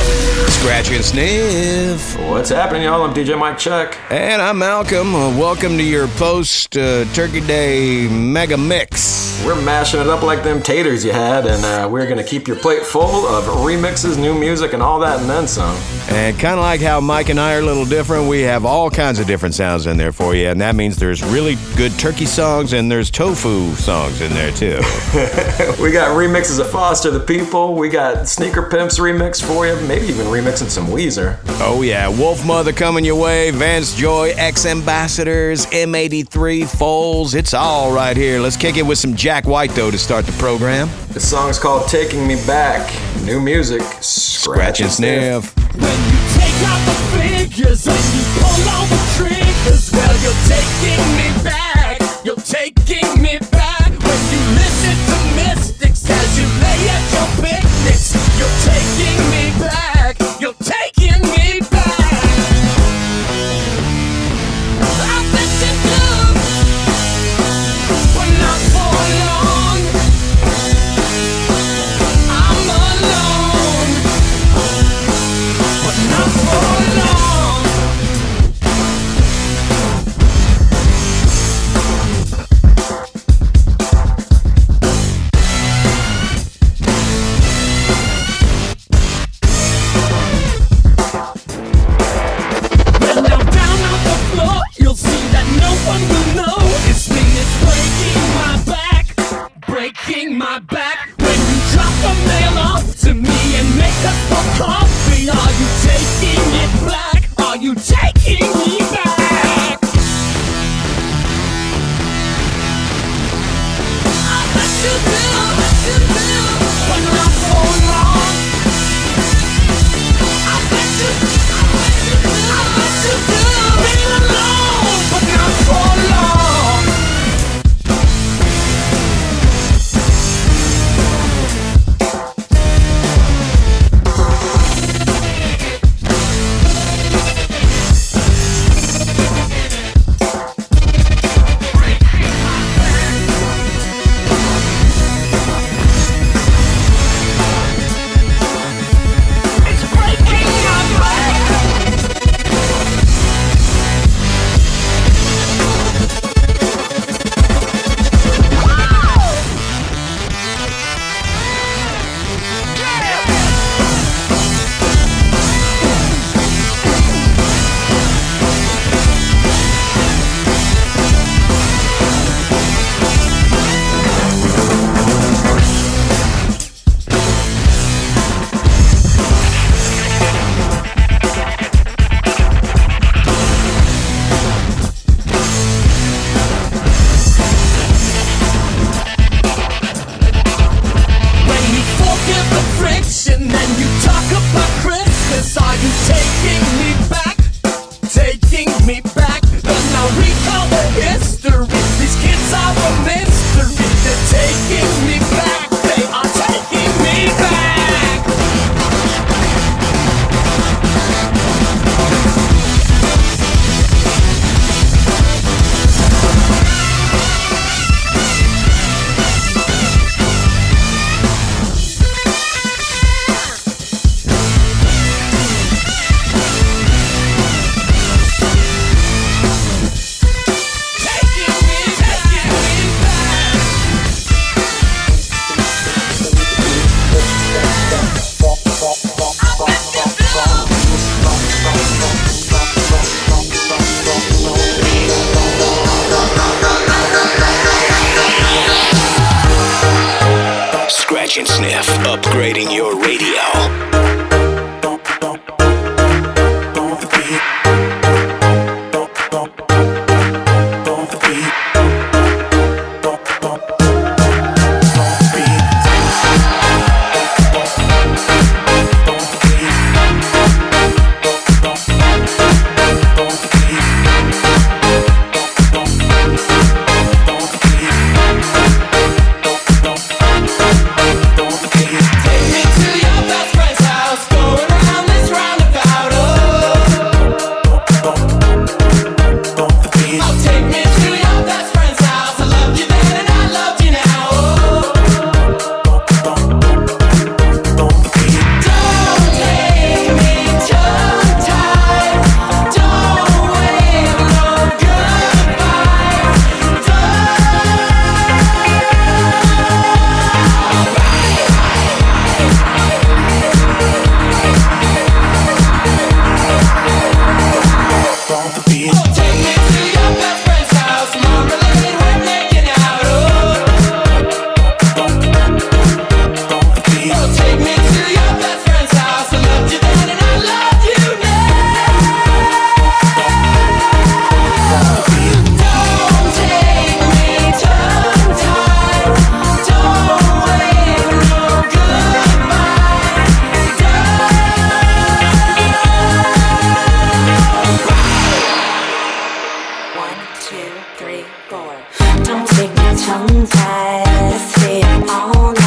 Scratch and Sniff. What's happening, y'all? I'm DJ Mike Check. And I'm Malcolm. Uh, welcome to your post uh, Turkey Day mega mix. We're mashing it up like them taters you had, and uh, we're gonna keep your plate full of remixes, new music, and all that, and then some. And kind of like how Mike and I are a little different, we have all kinds of different sounds in there for you. And that means there's really good turkey songs and there's tofu songs in there too. we got remixes of Foster the People. We got Sneaker Pimps remix for you. Maybe even remixing some Weezer. oh, yeah. Wolfmother coming your way, Vance Joy, X Ambassadors, M83, Foals. It's all right here. Let's kick it with some Jack White, though, to start the program. The song's called Taking Me Back. New music. Scratch and sniff. When you take out the figures and you pull all the triggers, well, you're taking me back. You're taking me back. When you listen to mystics as you lay at your picnics, you're One, two, three, four. Don't take my tongue tied. Let's stay all night.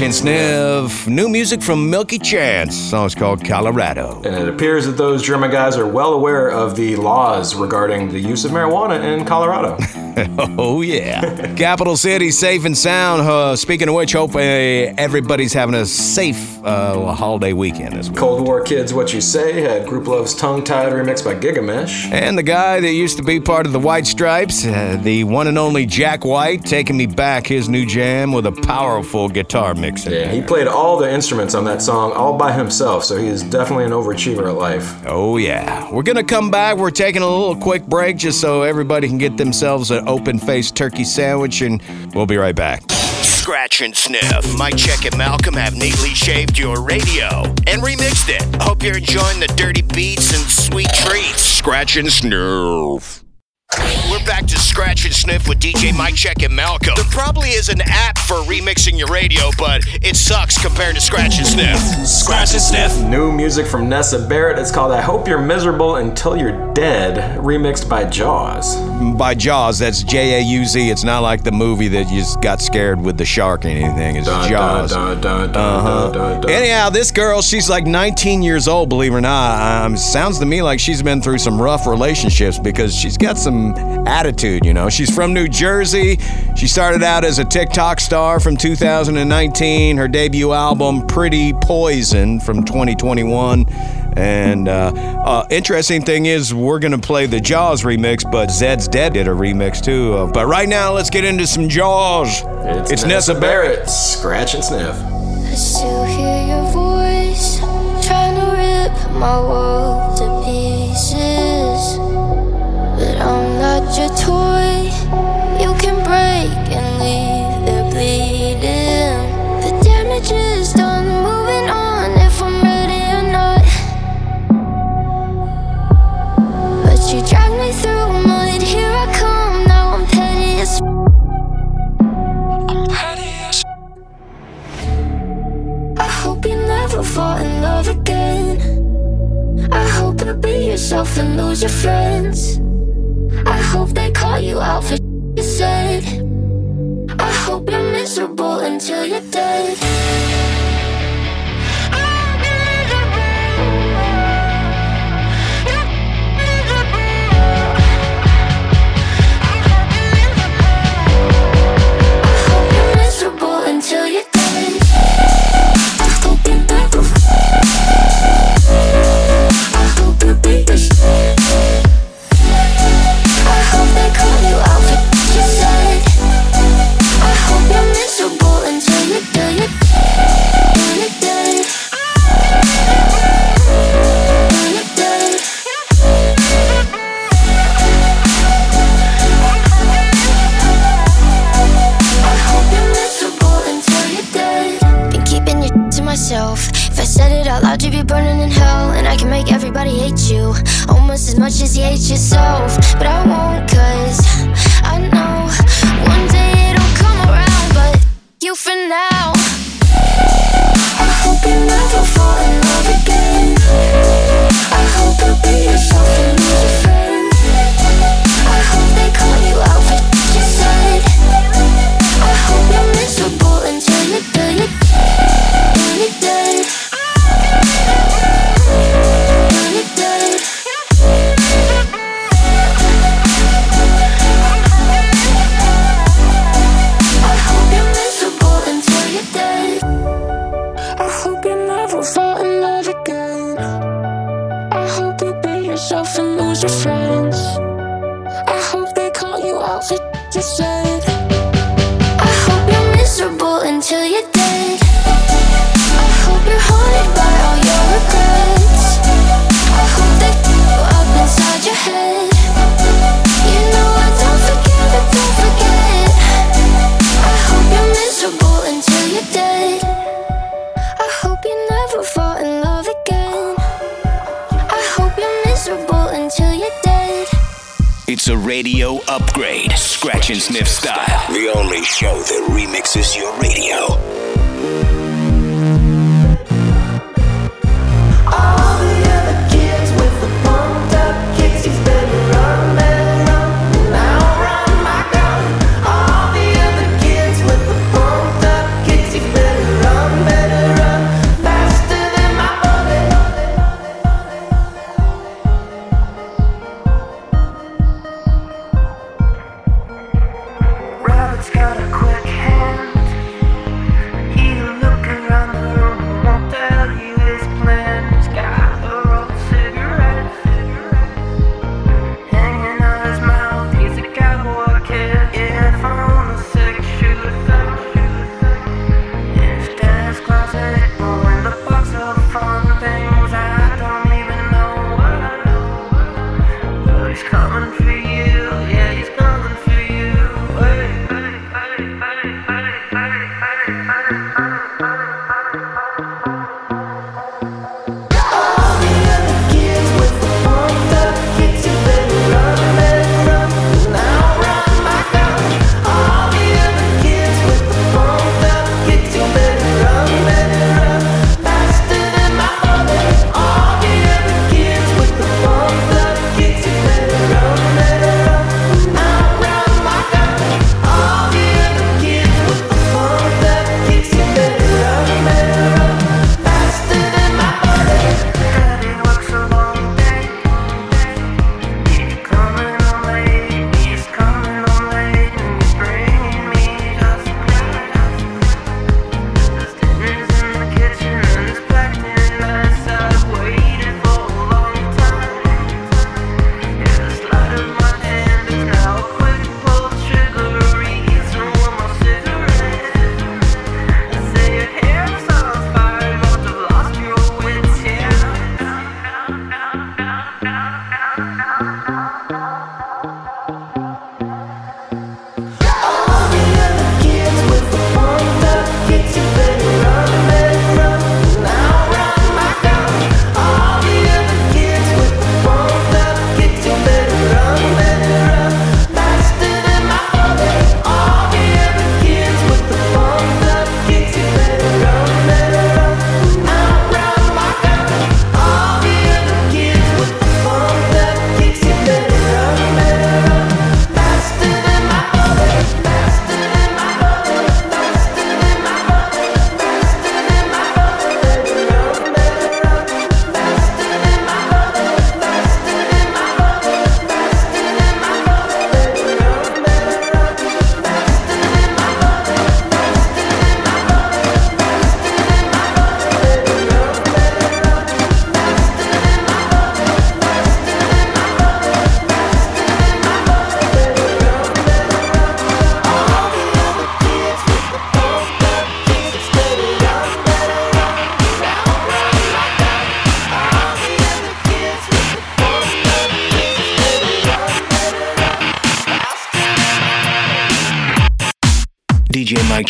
Scratch and sniff. New music from Milky Chance. Song's called Colorado. And it appears that those German guys are well aware of the laws regarding the use of marijuana in Colorado. Oh, yeah. Capital City, safe and sound. Uh, speaking of which, hope uh, everybody's having a safe uh, holiday weekend this week. Cold War Kids, What You Say had Grouplove's Tongue Tied remixed by Gigamesh. And the guy that used to be part of the White Stripes, uh, the one and only Jack White, taking me back his new jam with a powerful guitar mix. Yeah, there. he played all the instruments on that song all by himself, so he is definitely an overachiever at life. Oh, yeah. We're going to come back. We're taking a little quick break just so everybody can get themselves an open faced turkey sandwich, and we'll be right back. Scratch and Sniff. Mike Check and Malcolm have neatly shaved your radio and remixed it. Hope you're enjoying the dirty beats and sweet treats. Scratch and Sniff. We're back to Scratch and Sniff with DJ Mike Check and Malcolm. There probably is an app for remixing your radio, but it sucks compared to Scratch and Sniff. Scratch and sniff. New music from Nessa Barrett. It's called I Hope You're Miserable Until You're Dead, remixed by Jaws. By Jaws, that's J A U Z. It's not like the movie that you just got scared with the shark or anything. It's Dun, Jaws. dun, dun, dun, Uh-huh. dun, dun, dun. Anyhow, this girl, she's like 19 years old, believe it or not. Um, sounds to me like she's been through some rough relationships because she's got some attitude, you know. She's from New Jersey. She started out as a TikTok star from 2019. Her debut album, Pretty Poison, from 2021. And uh, uh, interesting thing is, we're gonna play the Jaws remix, but Zed's Dead did a remix too. Uh, but right now, let's get into some Jaws. It's, Nessa Barrett. Scratch and sniff. I still hear your voice trying to rip my world to pieces such a toy you can break and leave it bleeding. The damage is done, moving on if I'm ready or not. But you dragged me through mud, here I come, now I'm petty as. I'm petty as I hope you never fall in love again. I hope you be yourself and lose your friends. I hope they call you out for you said. I hope you're miserable until you're dead. Until you're dead I hope you never I hope you beat this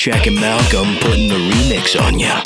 Jack and Malcolm putting the remix on ya.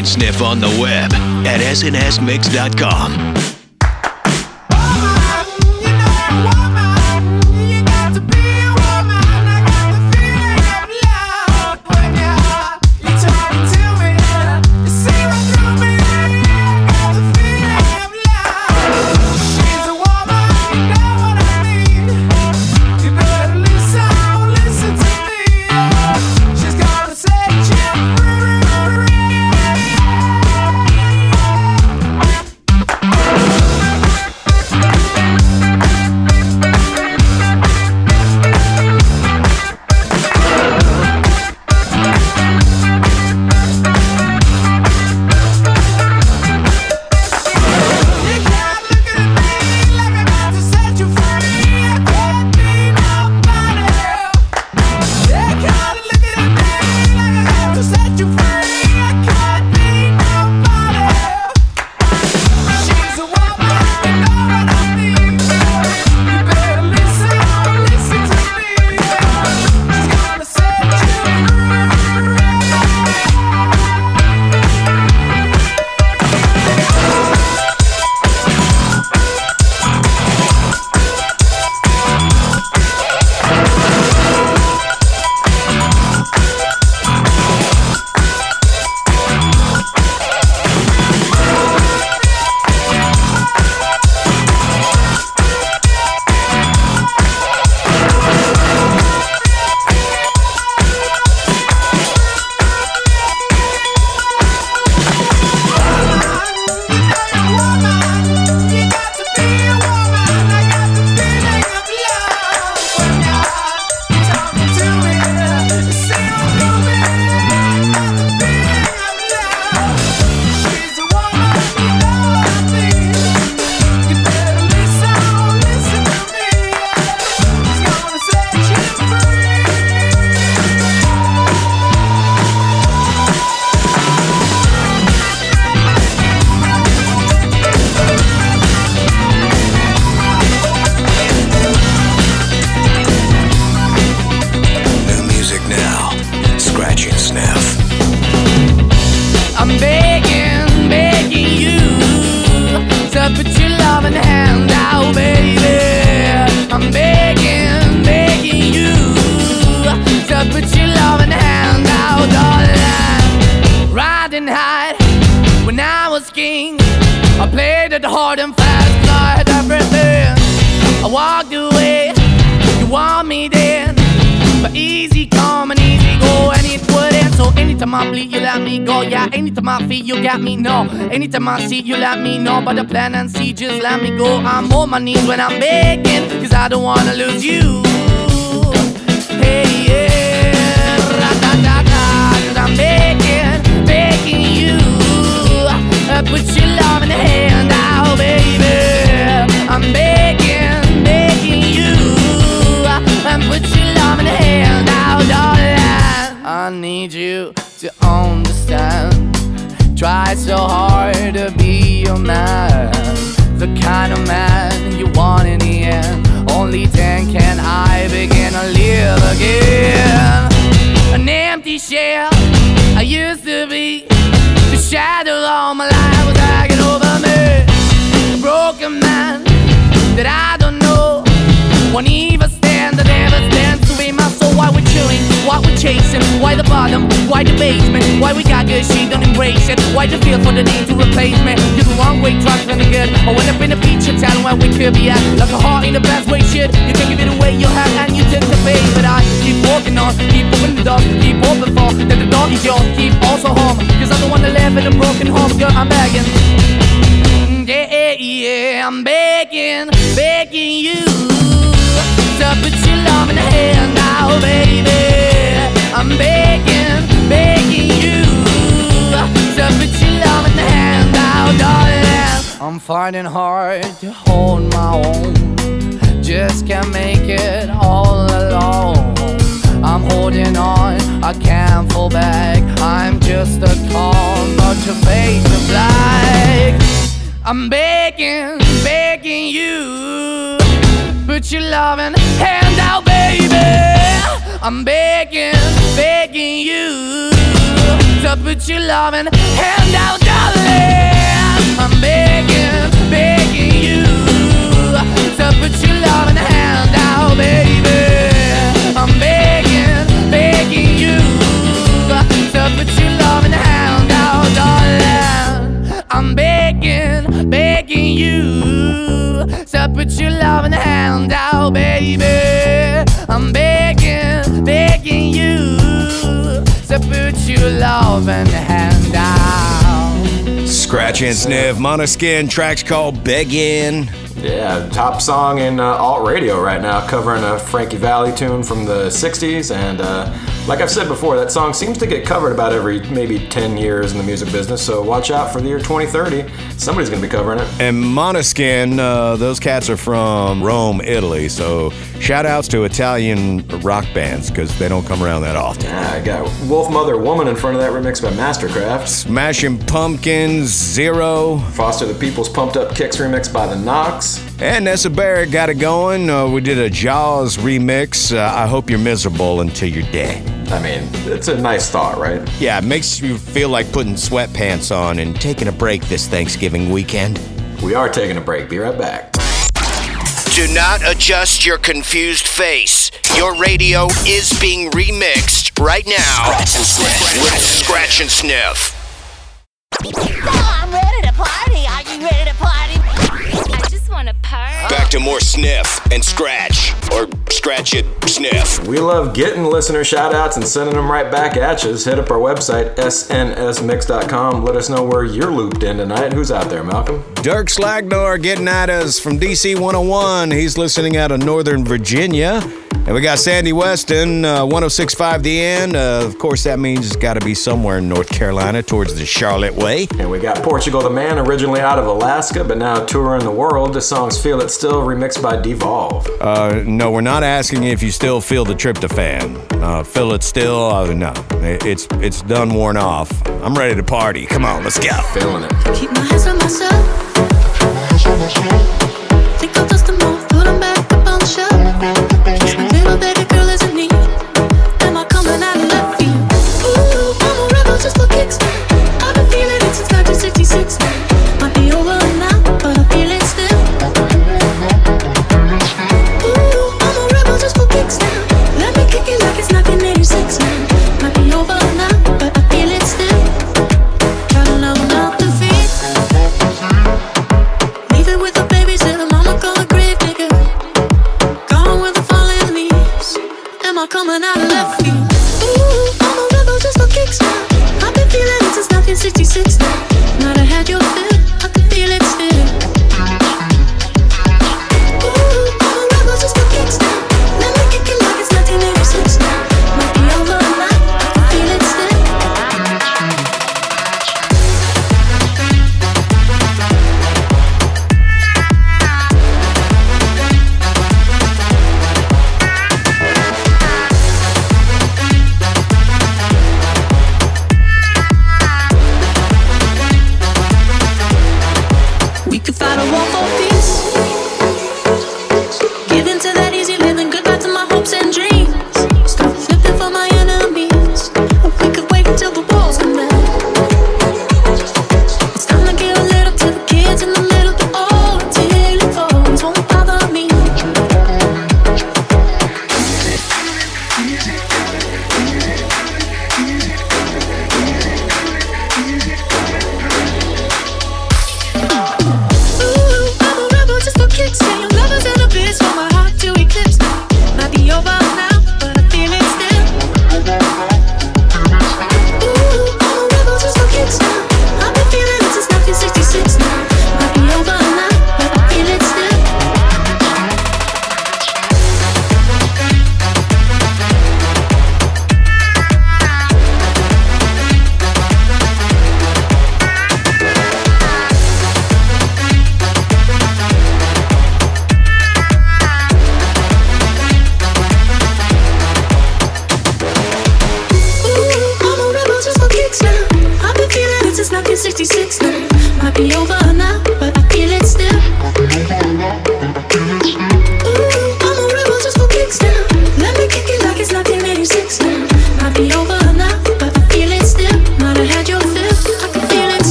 can sniff on the web at snsmix.com. See, you let me know. about the plan and see, just let me go. I'm on my knees when I'm begging, cause I don't wanna lose you. In a broken home, girl, I'm begging. Yeah, yeah, I'm begging, begging you to put your love in the hand now, baby. I'm begging, begging you to put your love in the hand now, darling. I'm finding hard to hold my own. Just can't make it all alone. I'm holding on, I can't fall back. Just a call, face is. I'm begging, begging you. Put your loving hand out, baby. I'm begging, begging you to put your loving hand out, darling. Baby. I'm begging, begging you to put your loving hand out. Scratch and sniff. Måneskin tracks called Beggin. Yeah, top song in uh, alt radio right now, covering a Frankie Valli tune from the 60s. And uh, like I've said before, that song seems to get covered about every maybe 10 years in the music business. So watch out for the year 2030. Somebody's going to be covering it. And Måneskin, uh, those cats are from Rome, Italy. So shout outs to Italian rock bands because they don't come around that often. Yeah, I got Wolfmother Woman in front of that remix by MSTRKRFT. Smashing Pumpkins, Zero. Foster the People's Pumped Up Kicks remix by The Knocks. And Nessa Barrett got it going. Uh, we did a Jaws remix. Uh, I hope you're miserable until you're dead. I mean, it's a nice thought, right? Yeah, it makes you feel like putting sweatpants on and taking a break this Thanksgiving weekend. We are taking a break. Be right back. Do not adjust your confused face. Your radio is being remixed right now Scratch and sniff. with Scratch and Sniff. I'm ready to party. Are you ready to party? Back to more Sniff and Scratch, or Scratch it, Sniff. We love getting listener shout outs and sending them right back at you. Hit up our website, snsmix.com. Let us know where you're looped in tonight. Who's out there, Malcolm? Dirk Slagnor getting at us from DC 101. He's listening out of Northern Virginia. And we got Sandy Weston, uh, 1065 The End. Uh, of course, that means it's got to be somewhere in North Carolina towards the Charlotte way. And we got Portugal the Man, originally out of Alaska, but now touring the world. The song's Feel It Still, remixed by Devolve. Uh, no, we're not asking if you still feel the tryptophan. Uh, feel it still? Uh, no, It- it's it's done, worn off. I'm ready to party. Come on, let's go. Feeling it. Keep my hands on myself.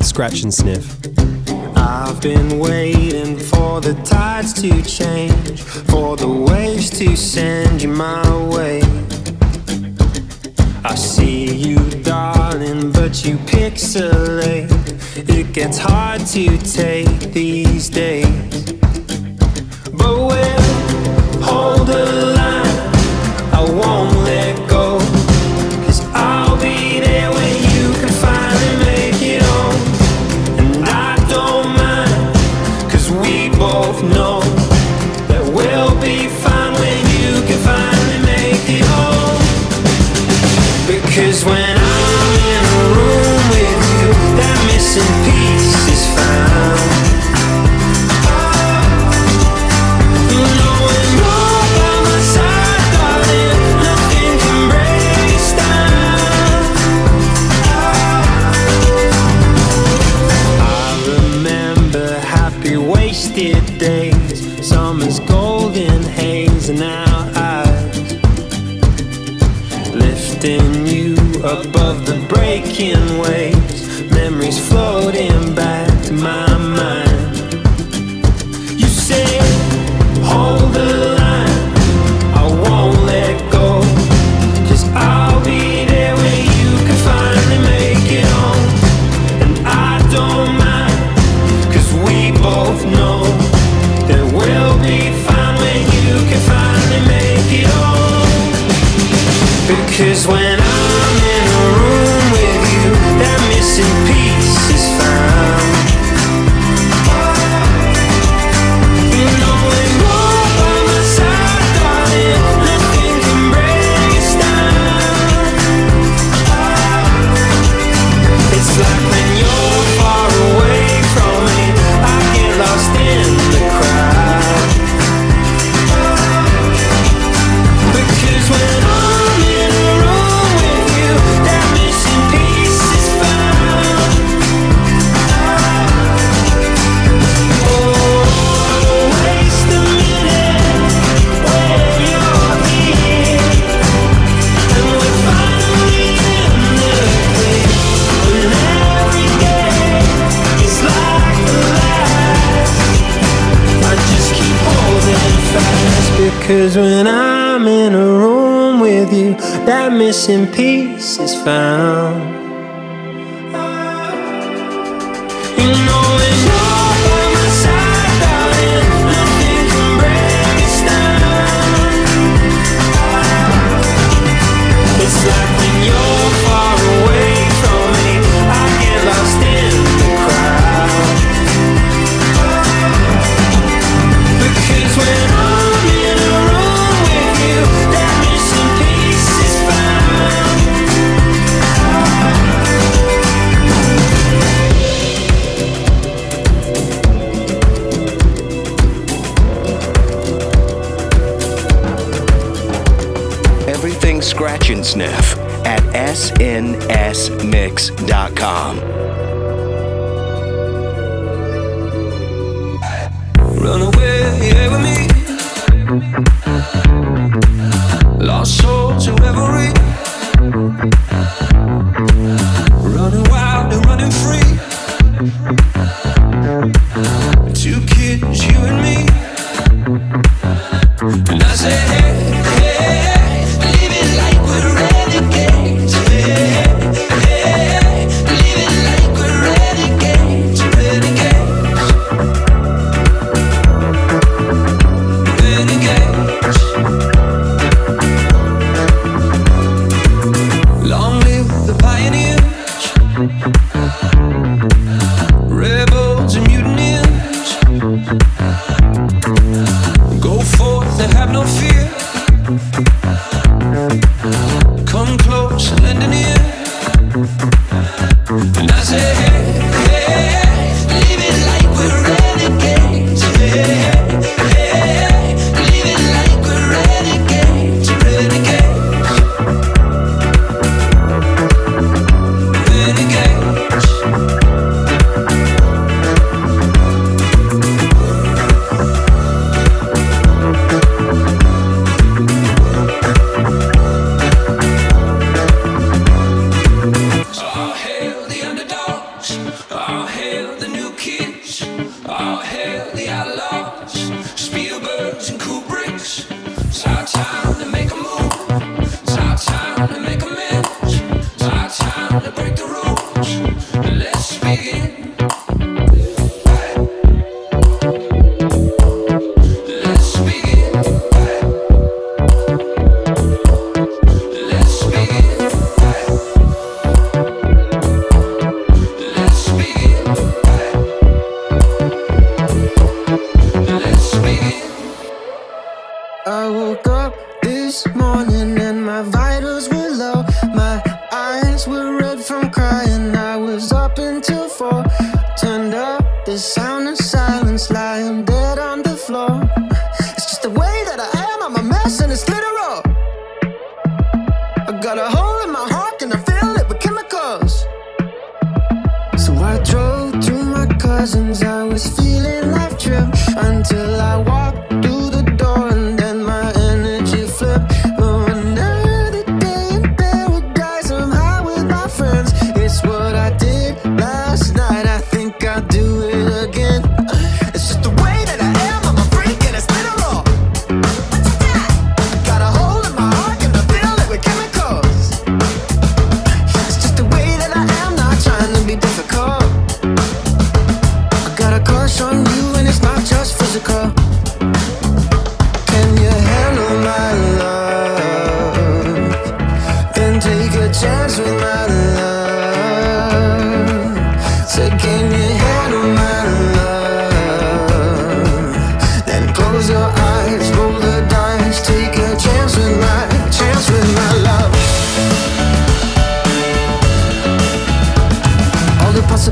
With Scratch and Sniff.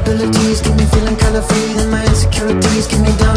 Possibilities keep me feeling kinda free. And my insecurities keep me down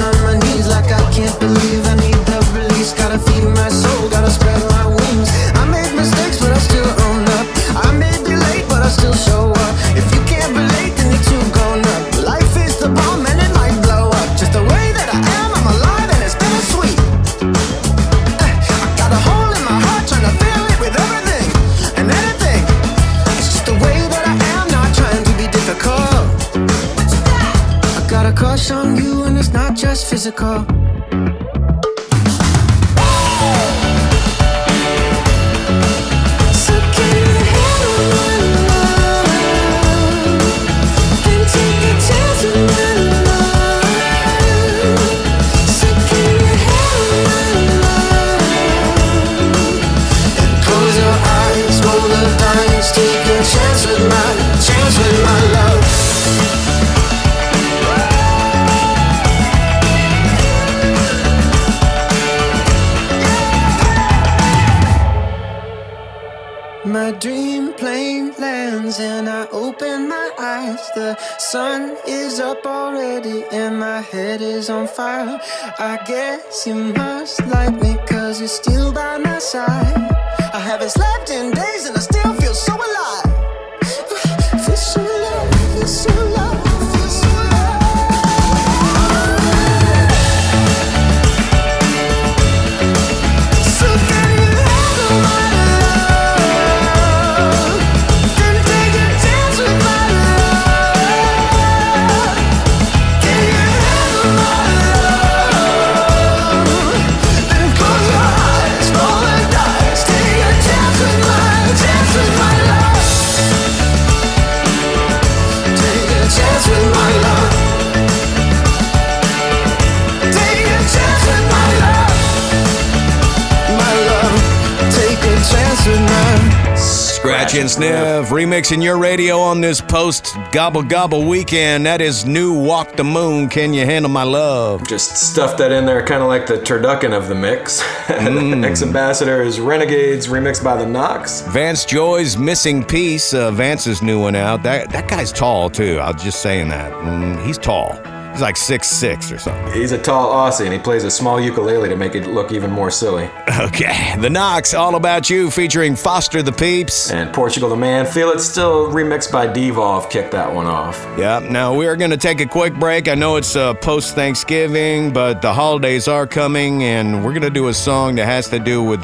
remixing your radio on this post gobble gobble weekend. That is new Walk the Moon. Can you handle my love? Just stuff that in there, kind of like the turducken of the mix. X Ambassador is Renegades, remixed by the Knocks. Vance Joy's Missing Piece, uh, Vance's new one out. That that guy's tall too. I was just saying that. Mm, he's tall. He's like six six or something. He's a tall Aussie and he plays a small ukulele to make it look even more silly. Okay, The Knocks, All About You, featuring Foster the Peeps. And Portugal the Man, Feel It Still, remixed by Devolve, kicked that one off. Yep. Now we are going to take a quick break. I know it's uh, post Thanksgiving, but the holidays are coming, and we're going to do a song that has to do with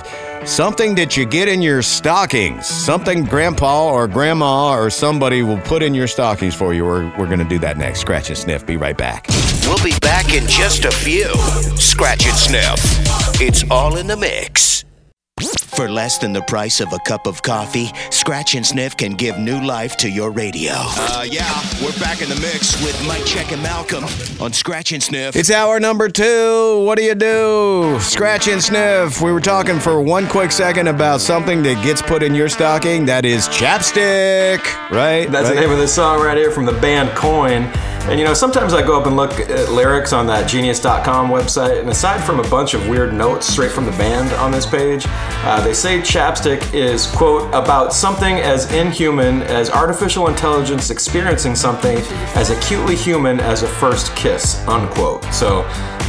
something that you get in your stockings. Something grandpa or grandma or somebody will put in your stockings for you. We're, we're going to do that next. Scratch and sniff. Be right back. We'll be back in just a few. Scratch and sniff. It's all in the mix. For less than the price of a cup of coffee, Scratch and Sniff can give new life to your radio. Uh, yeah, we're back in the mix with Mike Check and Malcolm on Scratch and Sniff. It's hour number two. What do you do? Scratch and sniff. We were talking for one quick second about something that gets put in your stocking. That is chapstick, right? That's right? the name of this song right here from the band Coin. And you know, sometimes I go up and look at lyrics on that genius.com website, and aside from a bunch of weird notes straight from the band on this page, uh, they say chapstick is, quote, about something as inhuman as artificial intelligence experiencing something as acutely human as a first kiss, unquote. So,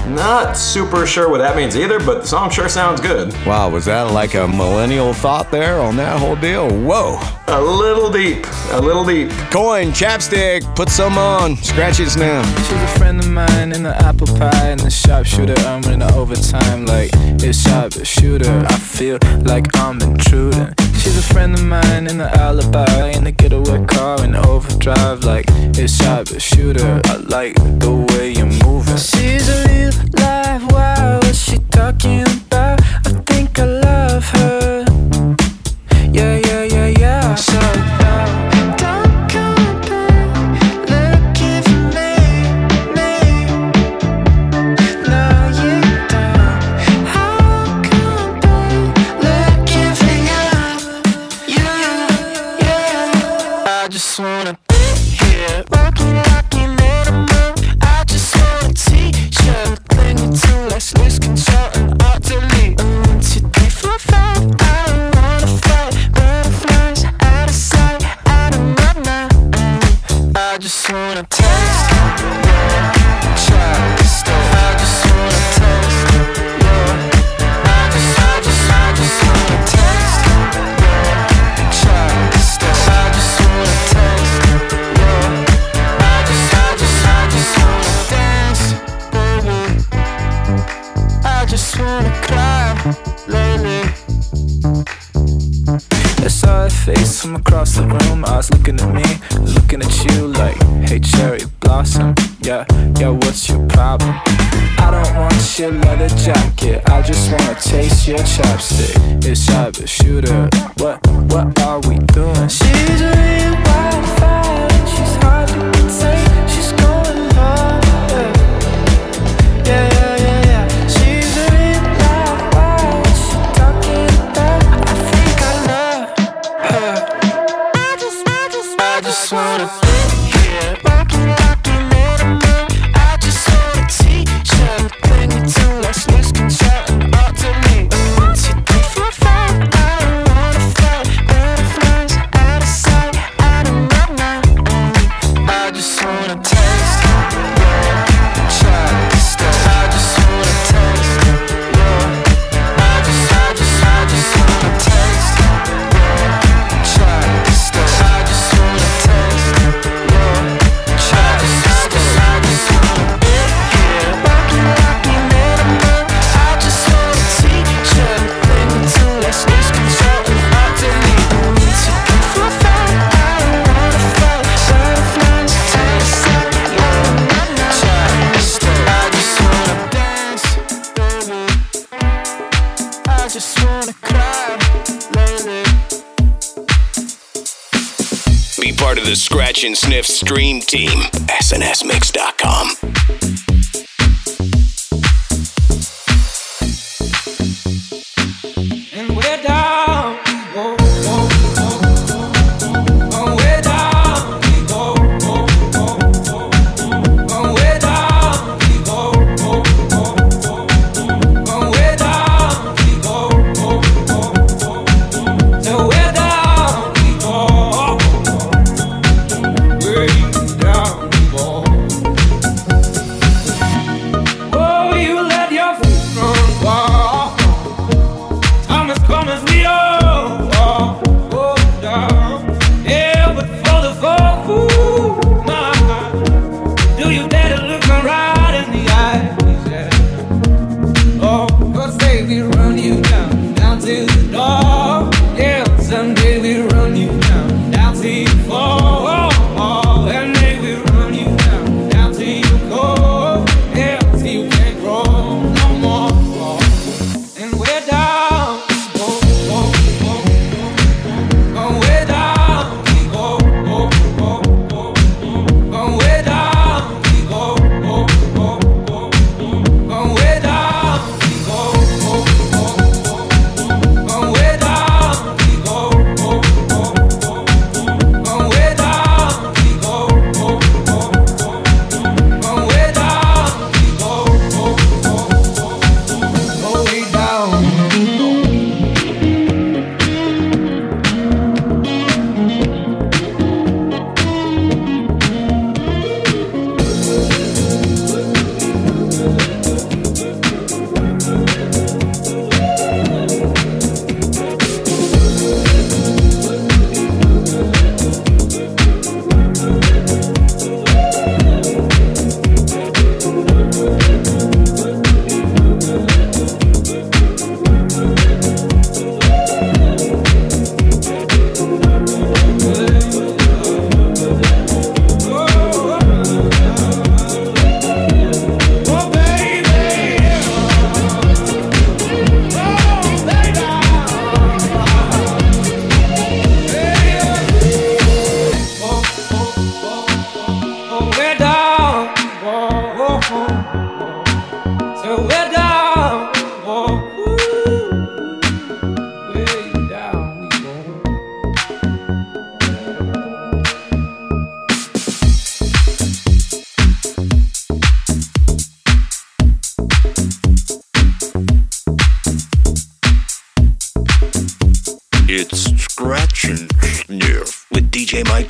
not super sure what that means either, but the song sure sounds good. Wow, was that like a millennial thought there on that whole deal? Whoa. A little deep, a little deep. Coin, chapstick, put some on. Scratch now. She's a friend of mine in the apple pie and the sharpshooter. I'm in overtime like it's sharpshooter. I feel like I'm intruding. She's a friend of mine in the alibi in the getaway car in overdrive like it's sharpshooter. I like the way you're moving. She's a real life wow. What's she talking about? I think I love her. Yeah, yeah. from across the room, eyes looking at me, looking at you like, hey, cherry blossom. Yeah, yeah, what's your problem? I don't want your leather jacket, I just wanna taste your chopstick. It's sharp shooter, what, what are we doing? She's a real wildfire, she's hard to contain. Stream Team, snsmix.com.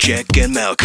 Check him out.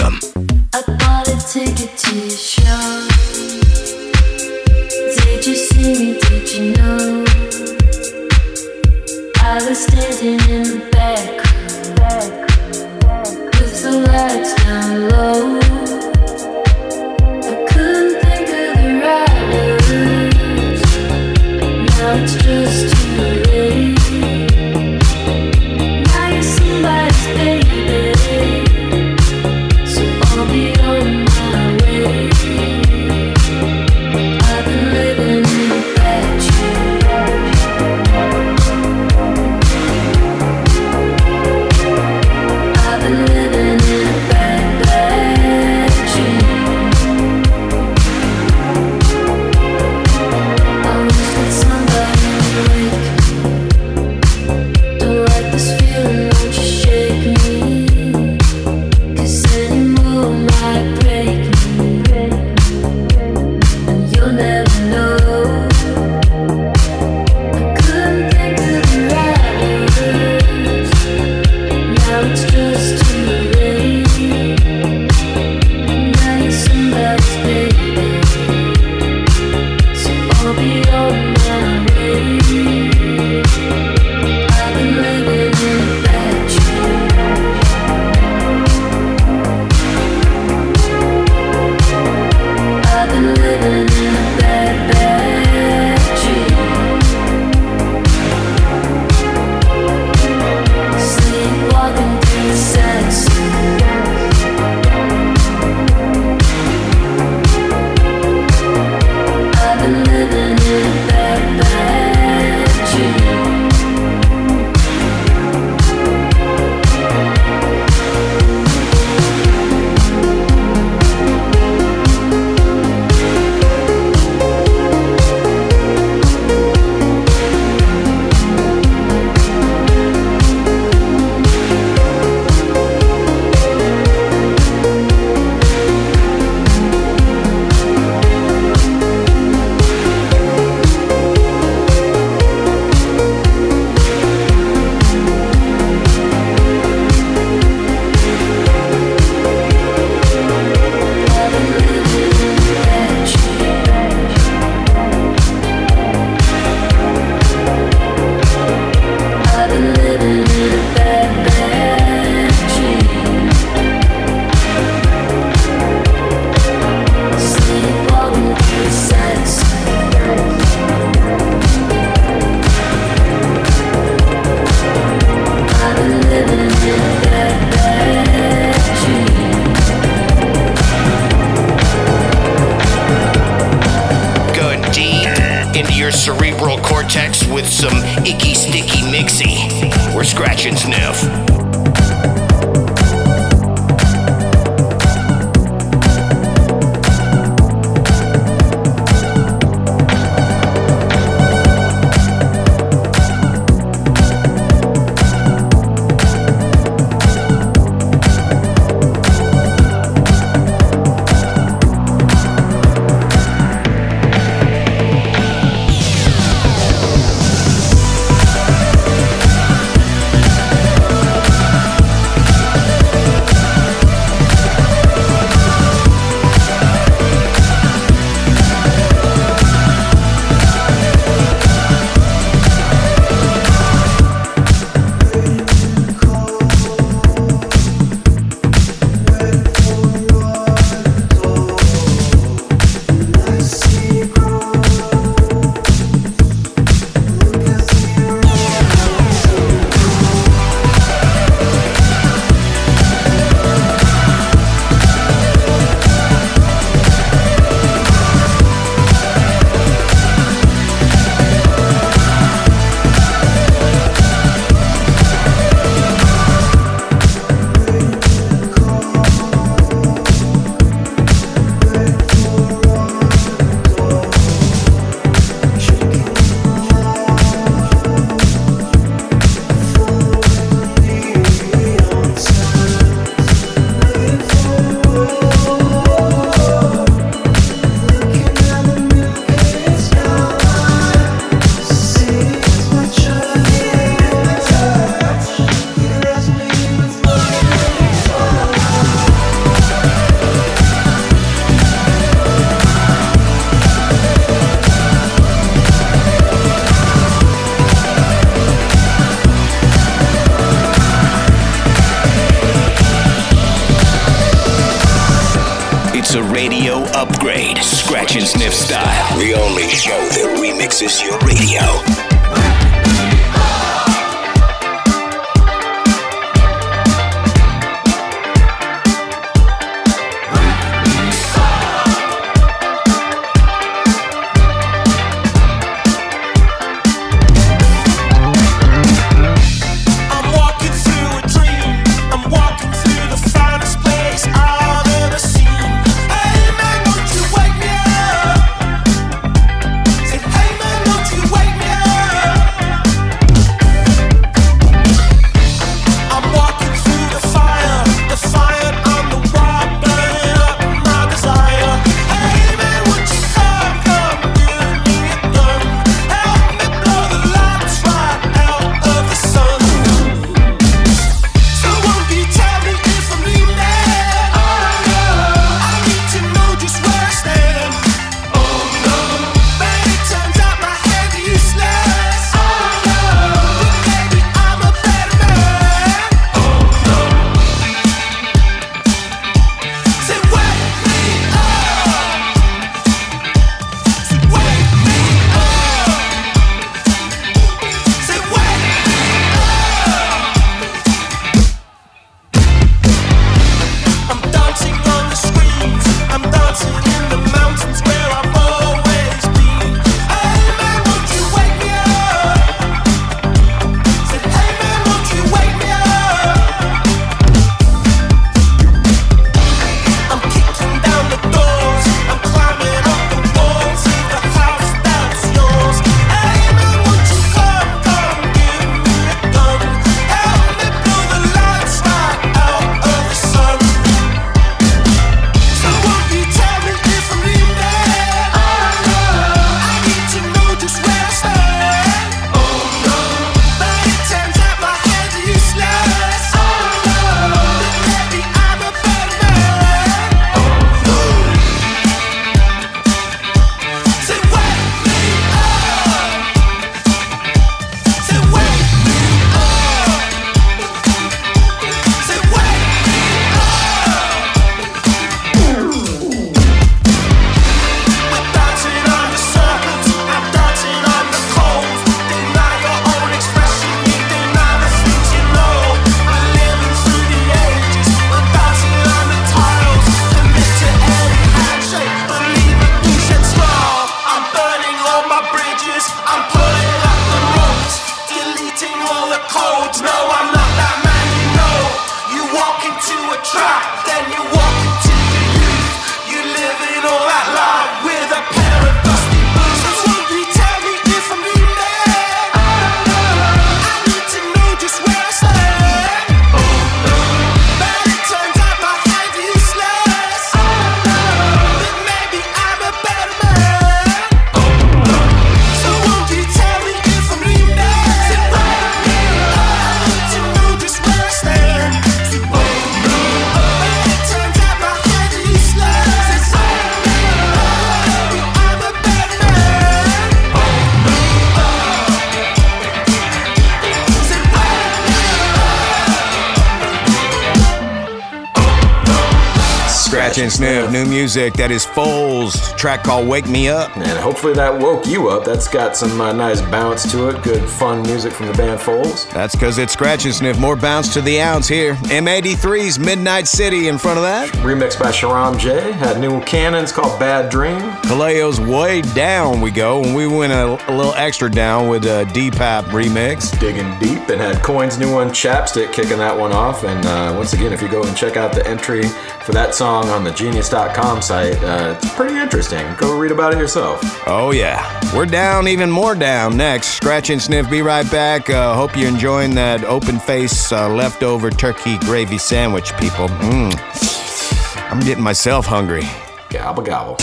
Music. That is Foals, track called Wake Me Up. And hopefully that woke you up. That's got some uh, nice bounce to it. Good, fun music from the band Foals. That's because it's Scratch and Sniff. More bounce to the ounce here. M83's Midnight City in front of that. Remixed by Sharam Jey. Had new cannons called Bad Dream. Kaleo's Way Down we go. And we went a, a little extra down with a D-Pop remix. Digging deep and had Coin's new one, Chapstick, kicking that one off. And uh, once again, if you go and check out the entry for that song on the Genius.com site, uh, it's pretty interesting. Go read about it yourself. Oh, yeah. We're down, even more down next. Scratch and Sniff, be right back. Uh, hope you're enjoying that open face uh, leftover turkey gravy sandwich, people. Mm. I'm getting myself hungry. Gobble, gobble.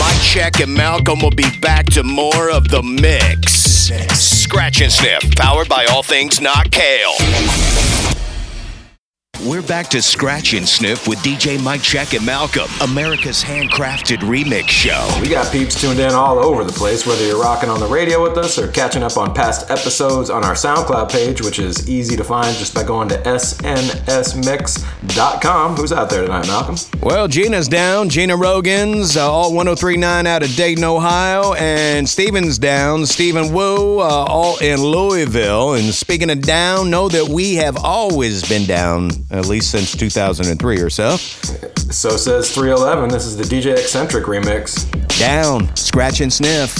Mike Check and Malcolm will be back to more of the mix. Scratch and Sniff, powered by all things not kale. We're back to Scratch and Sniff with DJ Mike Check and Malcolm, America's handcrafted remix show. We got peeps tuned in all over the place, whether you're rocking on the radio with us or catching up on past episodes on our SoundCloud page, which is easy to find just by going to snsmix.com. Who's out there tonight, Malcolm? Well, Gina's down. Gina Rogan's uh, all 1039 out of Dayton, Ohio. And Steven's down. Stephen Wu, uh, all in Louisville. And speaking of down, know that we have always been down, at least since 2003 or so. So says 311. This is the DJ Eccentric remix. Down, scratch and sniff.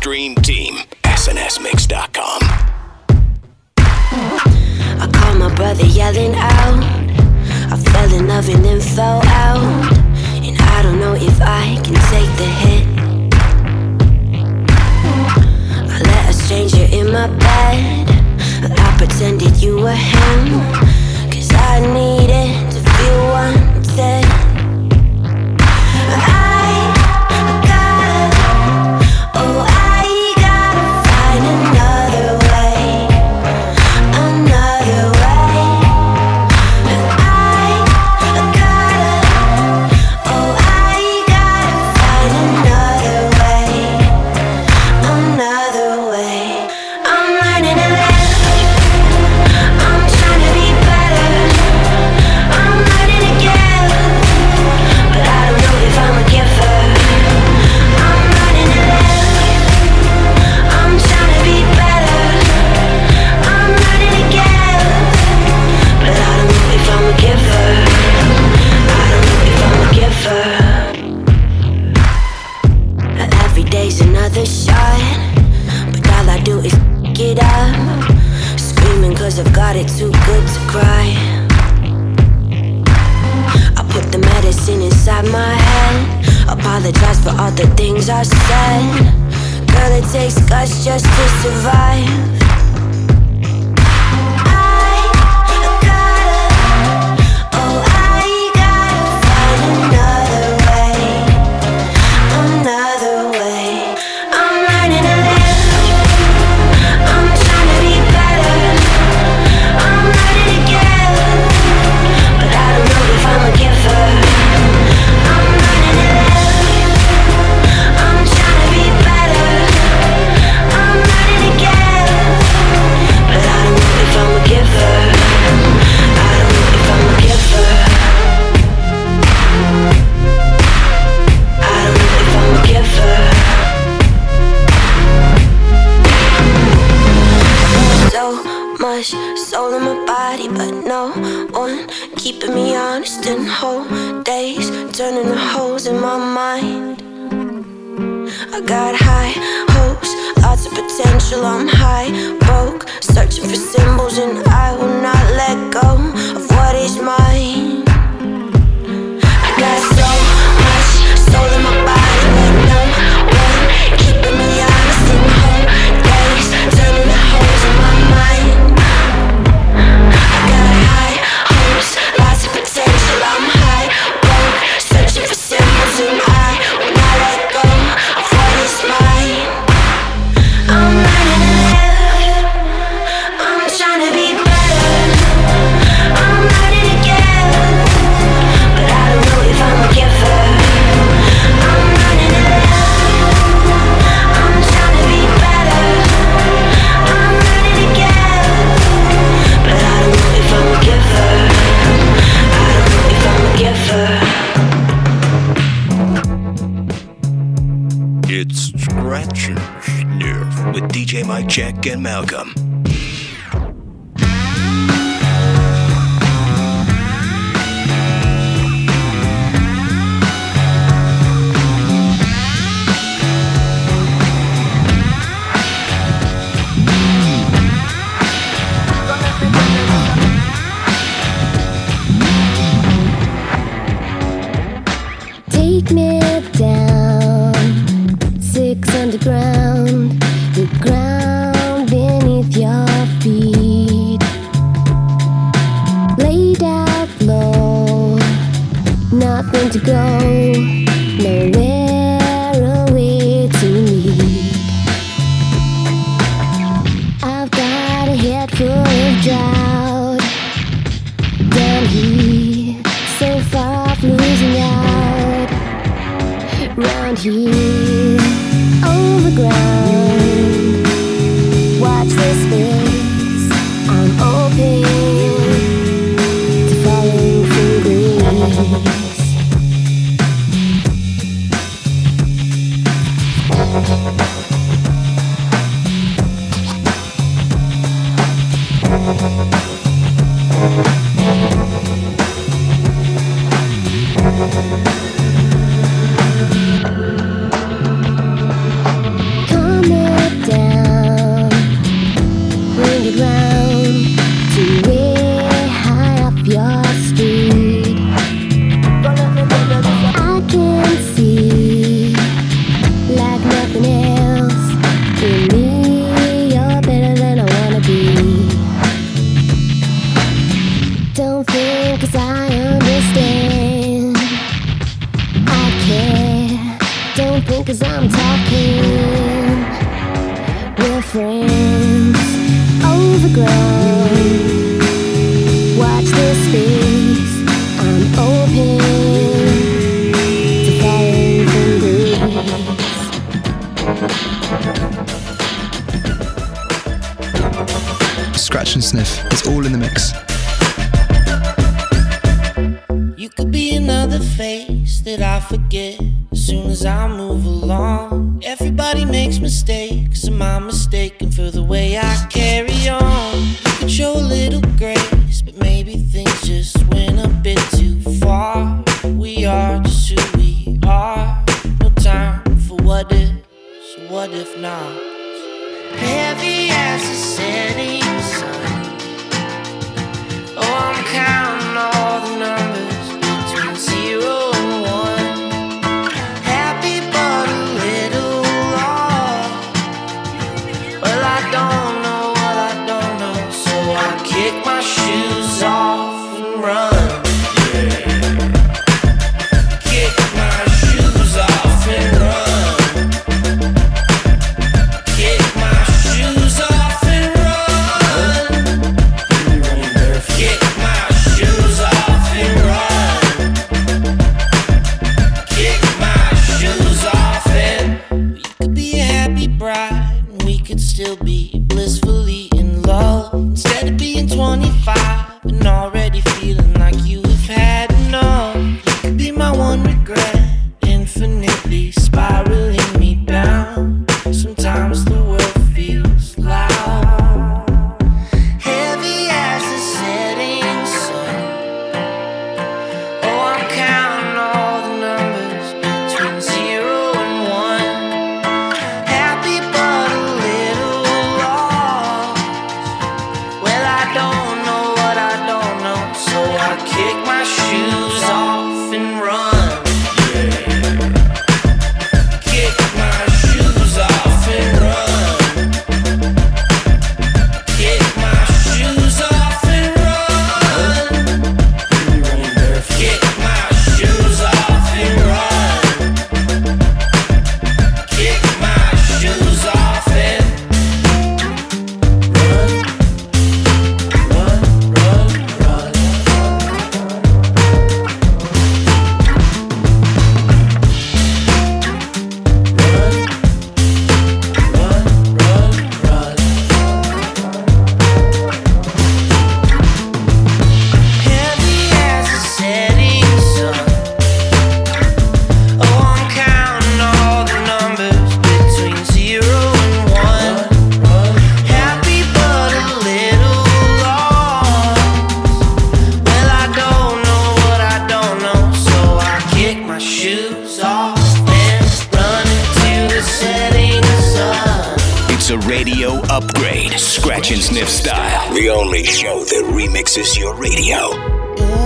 Stream Keeping me honest in whole days, turning the holes in my mind. I got high hopes, lots of potential. I'm high, broke, searching for symbols, and I will not let go of what is mine. Jack and Malcolm. Scratch and Sniff It's all in the mix. You could be another face that I forget as soon as I move along. Everybody makes mistakes, am I mistaken for the way I care? a radio upgrade, scratch and sniff style. The only show that remixes your radio.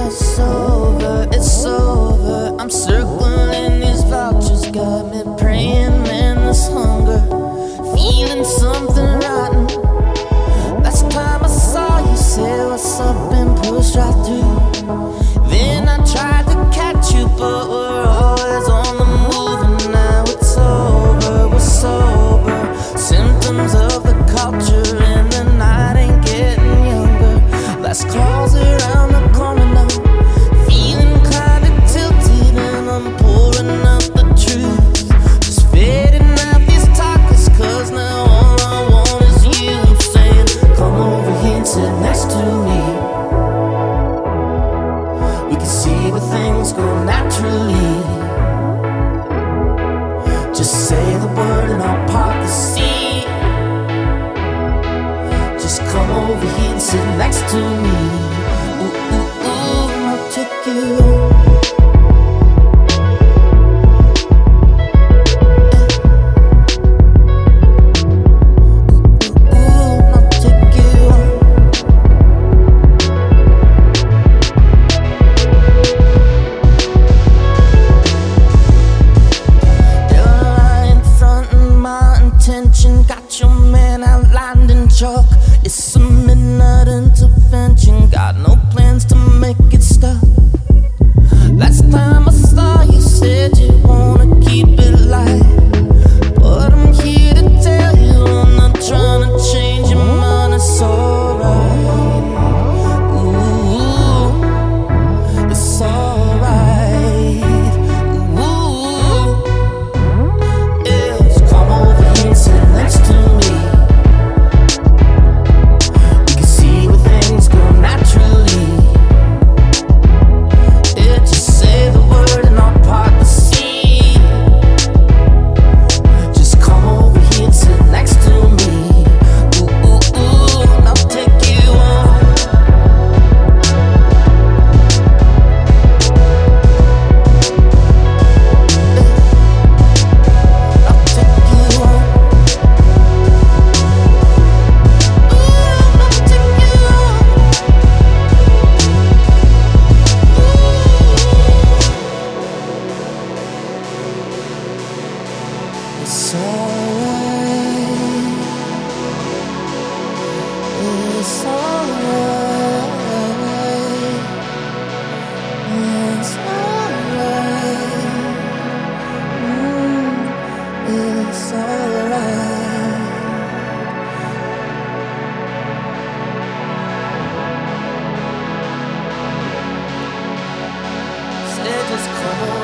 It's over, it's over. I'm circling these vouchers, God. summer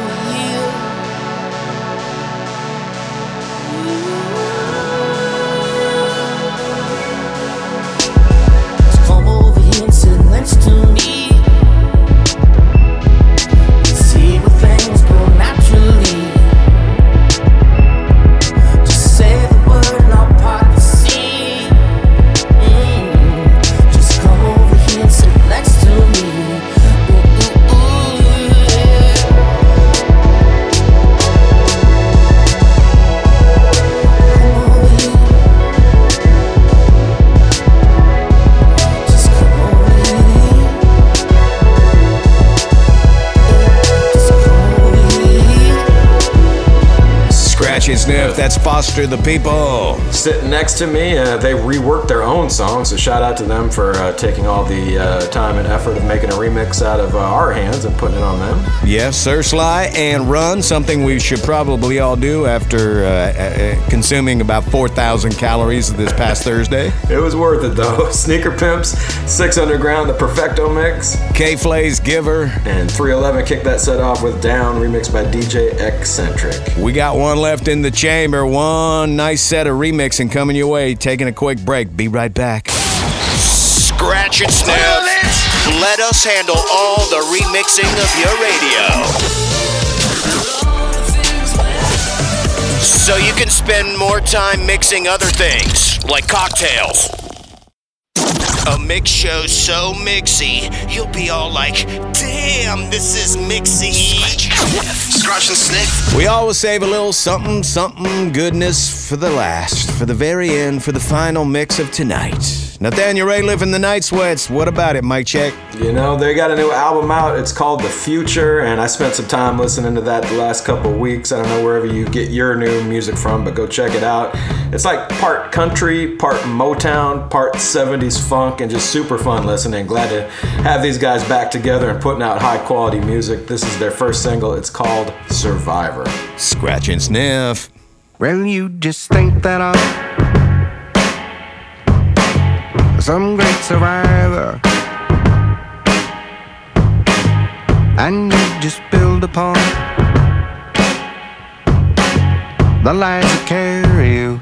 Foster the People. Sitting next to me, uh, they reworked their own song, so shout out to them for uh, taking all the uh, time and effort of making a remix out of uh, our hands and putting it on them. Yes, Sir Sly and Run, something we should probably all do after uh, uh, consuming about 4,000 calories this past Thursday. It was worth it though. Sneaker Pimps, Six Underground, the Perfecto mix, K Flay's Giver, and 311 kicked that set off with Down, remixed by DJ Eccentric. We got one left in the chamber. One nice set of remixing coming your way. Taking a quick break. Be right back. Scratch and sniff. Let us handle all the remixing of your radio. So you can spend more time mixing other things, like cocktails. A mix show so mixy, you'll be all like, damn, this is mixy. Scratch and sniff. We always save a little something, something goodness for the last, for the very end, for the final mix of tonight. Nathaniel Rateliff and the night sweats. What about it, Mike Check? You know, they got a new album out. It's called The Future, and I spent some time listening to that the last couple weeks. I don't know wherever you get your new music from, but go check it out. It's like part country, part Motown, part 70s funk, and just super fun listening. Glad to have these guys back together and putting out high quality music. This is their first single. It's called Survivor. Scratch and sniff. Well, you just think that I'm some great survivor. And you just build upon the lies that carry you.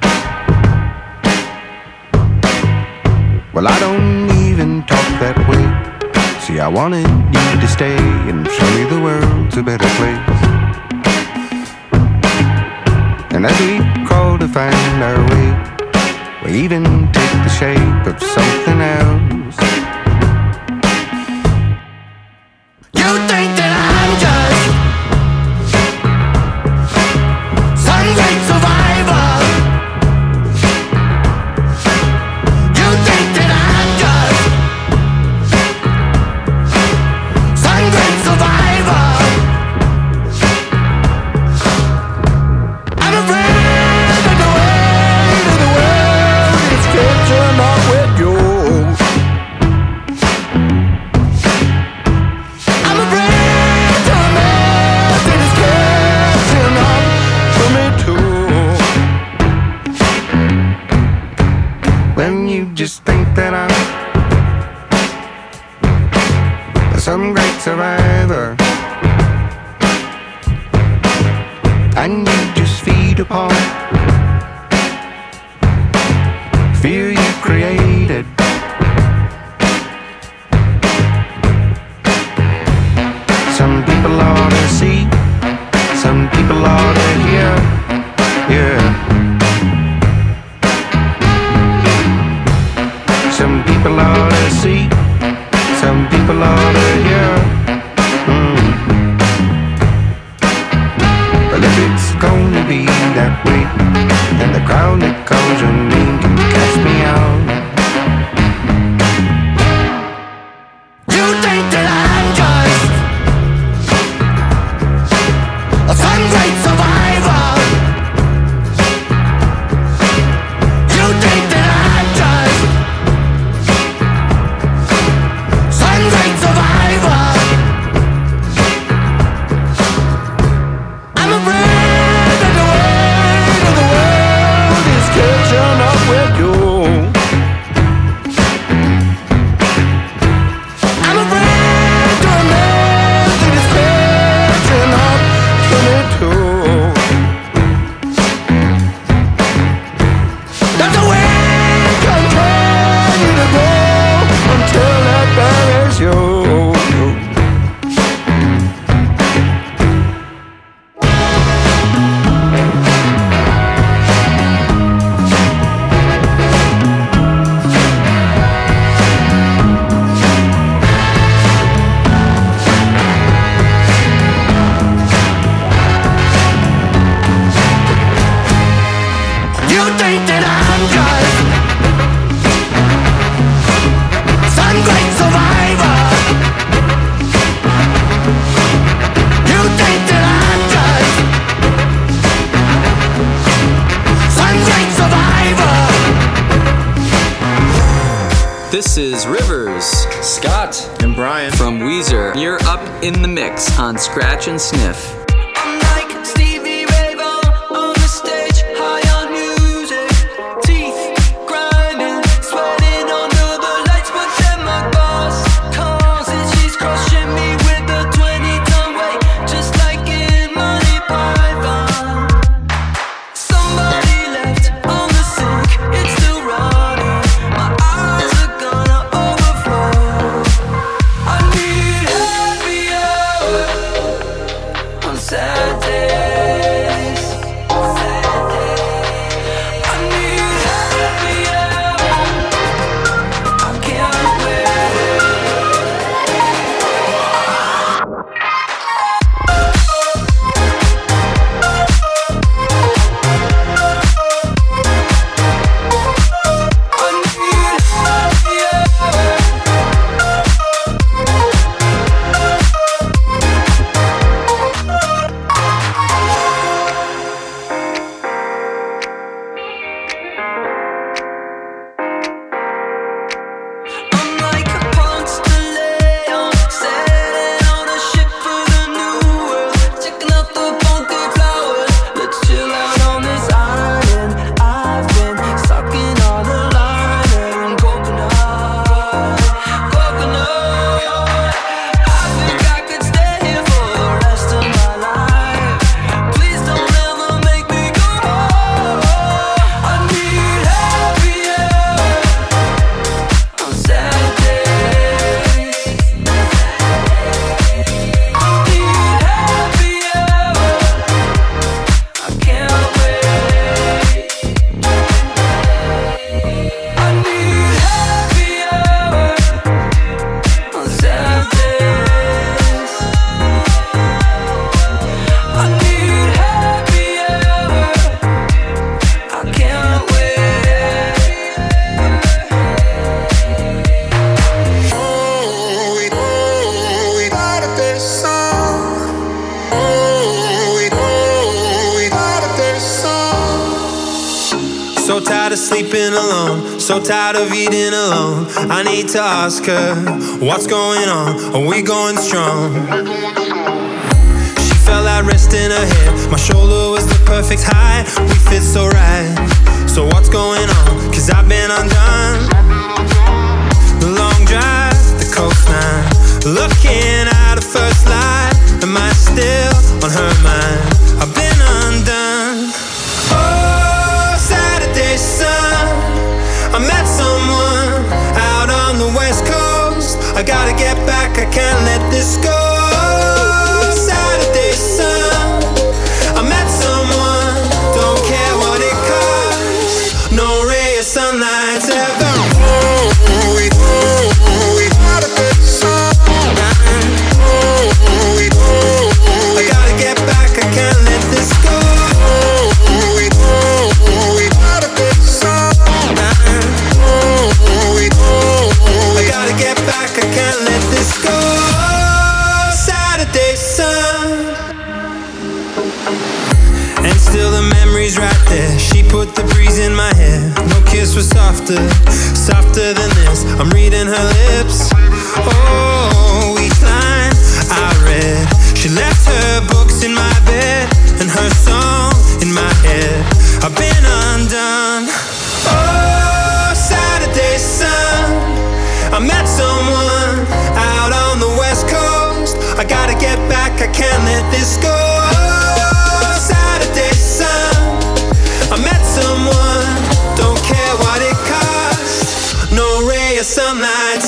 Well, I don't even talk that way. See, I wanted you to stay and show me the world's a better place. And as we crawl to find our way, we even take the shape of something else. You think And still the memories right there. She put the breeze in my hair. No kiss was softer, softer than this. I'm reading her lips. Oh, each line I read. She left her books in my bed and her song in my head. I've been undone. Oh, Saturday sun. I met someone out on the west coast. I gotta get back. I can't let this go. sunlight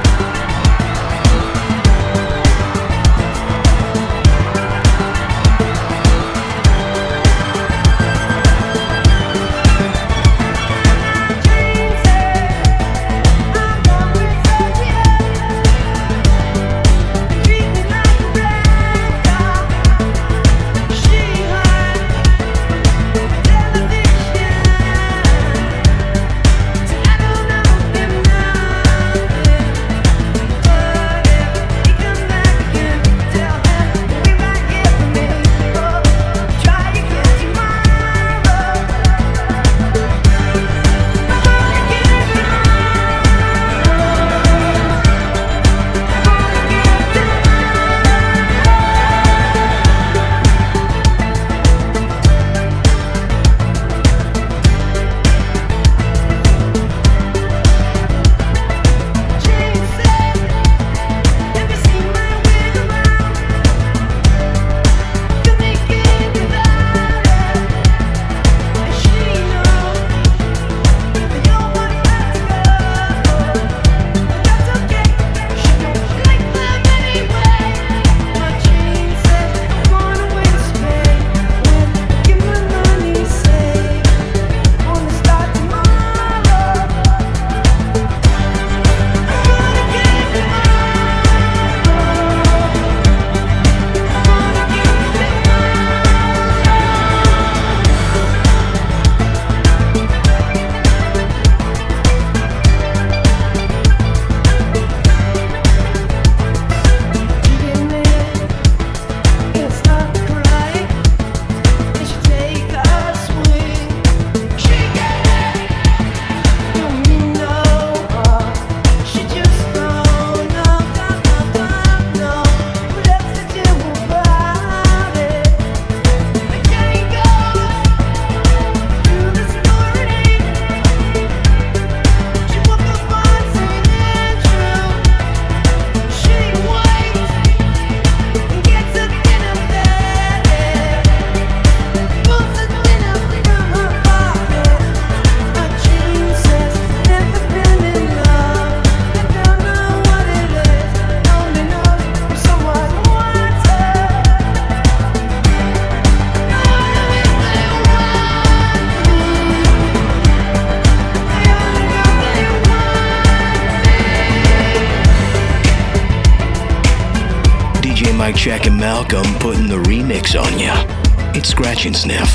And Sniff.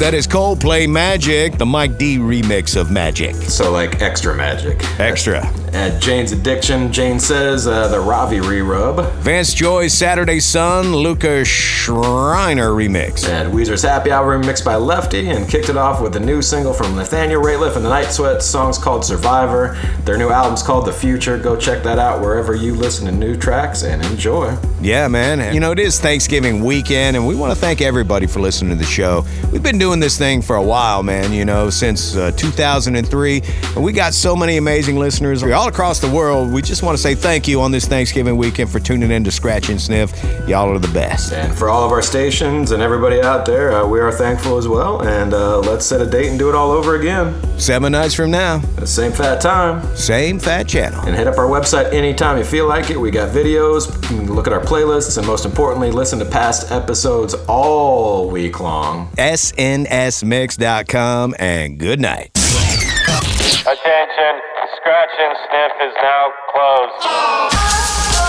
That is Coldplay Magic, the Mike D remix of Magic. So like extra magic. Extra. At Jane's Addiction, Jane says uh, the Ravi re-rub. Vance Joy's Saturday Sun, Luca Schreiner remix. And Weezer's Happy Hour remixed by Lefty and kicked it off with a new single from Nathaniel Rateliff and the Night Sweats. Song's called Survivor. Their new album's called The Future. Go check that out wherever you listen to new tracks and enjoy. Yeah, man. You know, it is Thanksgiving weekend, and we want to thank everybody for listening to the show. We've been doing this thing for a while, man, you know, since uh, 2003, and we got so many amazing listeners all across the world. We just want to say thank you on this Thanksgiving weekend for tuning in to Scratch and Sniff. Y'all are the best. And for all of our stations and everybody out there, uh, we are thankful as well. And uh, let's set a date and do it all over again. Seven nights from now. The same fat time. Same fat channel. And hit up our website anytime you feel like it. We got videos, look at our playlists, and most importantly, listen to past episodes all week long. SNSmix.com, and good night. Attention, Scratch and Sniff is now closed.